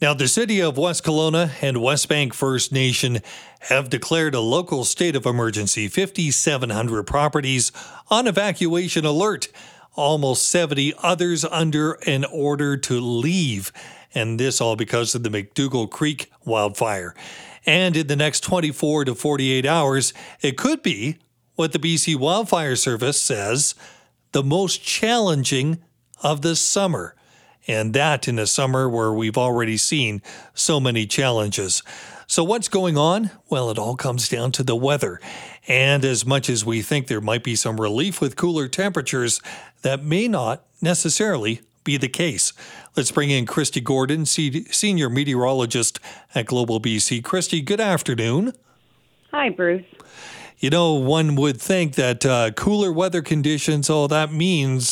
Now, the city of West Kelowna and Westbank First Nation have declared a local state of emergency, 5,700 properties on evacuation alert, almost 70 others under an order to leave. And this all because of the McDougall Creek wildfire. And in the next 24 to 48 hours, it could be what the BC Wildfire Service says the most challenging of the summer and that in a summer where we've already seen so many challenges. So, what's going on? Well, it all comes down to the weather. And as much as we think there might be some relief with cooler temperatures, that may not necessarily be the case. Let's bring in Kristi Gordon, Senior Meteorologist at Global BC. Kristi, good afternoon. Hi, Bruce. You know, one would think that uh, cooler weather conditions, all that means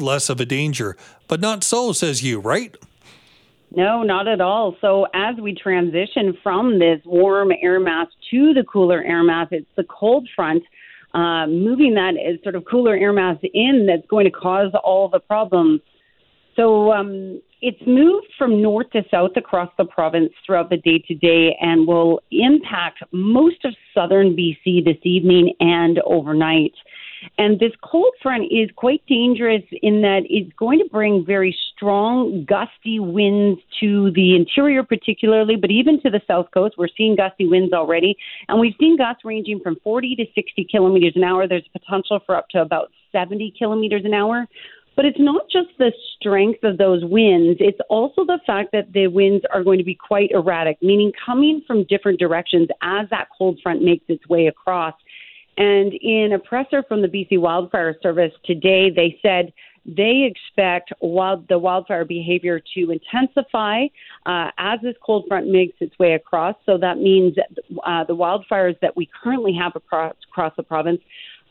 less of a danger. But not so, says you, right? No, not at all. So, as we transition from this warm air mass to the cooler air mass, it's the cold front uh, moving that sort of cooler air mass in that's going to cause all the problems. So, um, it's moved from north to south across the province throughout the day today and will impact most of southern BC this evening and overnight. And this cold front is quite dangerous in that it's going to bring very strong, gusty winds to the interior, particularly, but even to the south coast. We're seeing gusty winds already. And we've seen gusts ranging from 40 to 60 kilometers an hour. There's potential for up to about 70 kilometers an hour. But it's not just the strength of those winds, it's also the fact that the winds are going to be quite erratic, meaning coming from different directions as that cold front makes its way across. And in a presser from the BC Wildfire Service today, they said they expect wild, the wildfire behavior to intensify uh, as this cold front makes its way across. So that means that, uh, the wildfires that we currently have across, across the province.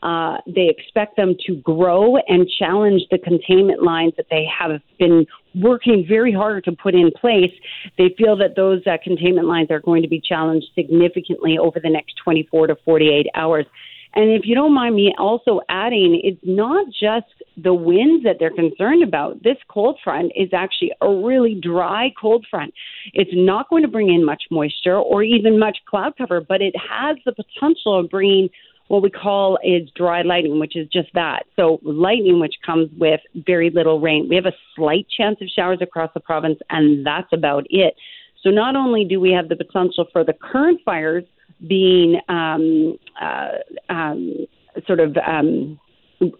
Uh, they expect them to grow and challenge the containment lines that they have been working very hard to put in place. They feel that those uh, containment lines are going to be challenged significantly over the next 24 to 48 hours. And if you don't mind me also adding, it's not just the winds that they're concerned about. This cold front is actually a really dry cold front. It's not going to bring in much moisture or even much cloud cover, but it has the potential of bringing what we call is dry lightning, which is just that. So lightning, which comes with very little rain. We have a slight chance of showers across the province, and that's about it. So not only do we have the potential for the current fires being um, uh, um, sort of um,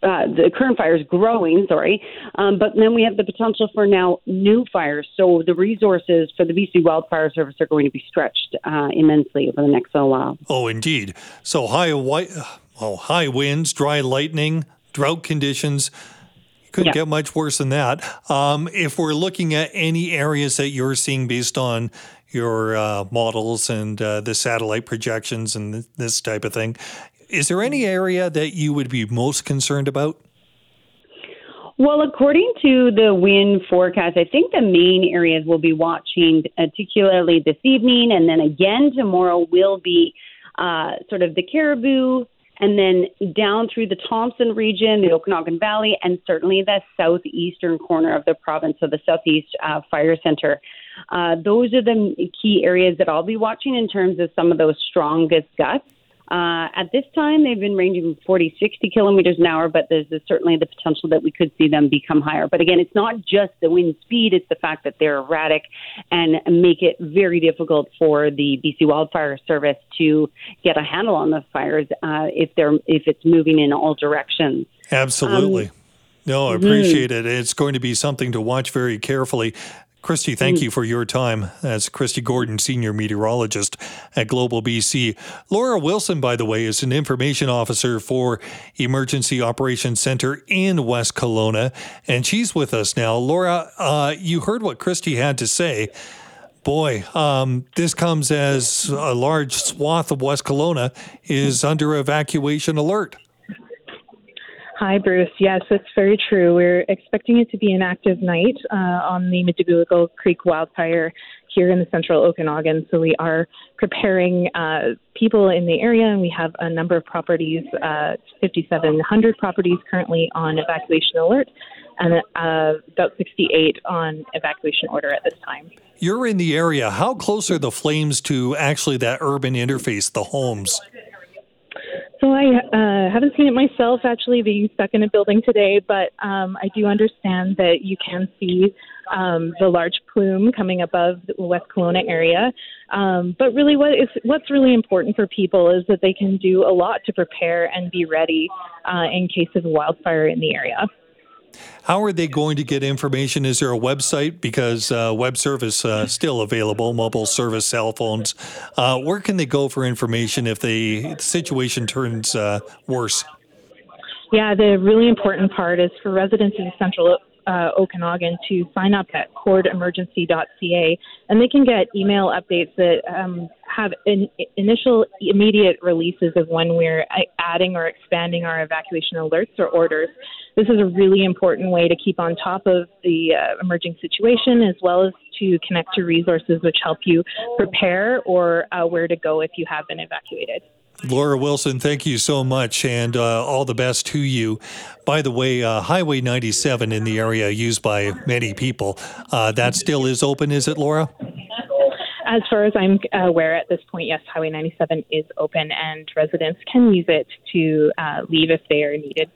uh, the current fires growing, sorry, um, but then we have the potential for now new fires. So the resources for the BC Wildfire Service are going to be stretched uh, immensely over the next little while. Oh, indeed. So high, white, well, high winds, dry lightning, drought conditions. Couldn't yeah. get much worse than that. Um, if we're looking at any areas that you're seeing based on your uh, models and uh, the satellite projections and th- this type of thing. Is there any area that you would be most concerned about? Well, according to the wind forecast, I think the main areas we'll be watching, particularly this evening and then again tomorrow, will be uh, sort of the Cariboo, and then down through the Thompson region, the Okanagan Valley, and certainly the southeastern corner of the province, so the Southeast uh, Fire Center. Uh, those are the key areas that I'll be watching in terms of some of those strongest gusts. Uh, at this time, they've been ranging from 40, 60 kilometers an hour, but there's certainly the potential that we could see them become higher. But again, it's not just the wind speed, it's the fact that they're erratic and make it very difficult for the BC Wildfire Service to get a handle on the fires uh, if, they're, if it's moving in all directions. Absolutely. Um, no, I appreciate mm-hmm. it. It's going to be something to watch very carefully. Kristi, thank mm. you for your time. That's Kristi Gordon, Senior Meteorologist at Global BC. Laura Wilson, by the way, is an information officer for Emergency Operations Center in West Kelowna, and she's with us now. Laura, uh, you heard what Kristi had to say. Boy, um, this comes as a large swath of West Kelowna is under evacuation alert. Hi, Bruce. Yes, that's very true. We're expecting it to be an active night uh, on the McDougall Creek wildfire here in the central Okanagan. So we are preparing uh, people in the area, and we have a number of properties, uh, 5,700 properties currently on evacuation alert, and uh, about 68 on evacuation order at this time. You're in the area. How close are the flames to actually that urban interface, the homes? So I uh, haven't seen it myself, actually, being stuck in a building today, but um, I do understand that you can see um, the large plume coming above the West Kelowna area. Um, but really, what is what's really important for people is that they can do a lot to prepare and be ready uh, in case of wildfire in the area. How are they going to get information? Is there a website? Because uh, web service uh, still available, mobile service, cell phones. Uh, where can they go for information if the situation turns uh, worse? Yeah, the really important part is for residents in Central uh, Okanagan to sign up at cordemergency.ca, and they can get email updates that um, have in, initial immediate releases of when we're adding or expanding our evacuation alerts or orders. This is a really important way to keep on top of the uh, emerging situation as well as to connect to resources which help you prepare or uh, where to go if you have been evacuated. Laura Wilson, thank you so much and uh, all the best to you. By the way, uh, Highway 97 in the area used by many people, uh, that still is open, is it, Laura? As far as I'm aware at this point, yes, Highway 97 is open and residents can use it to uh, leave if they are needed.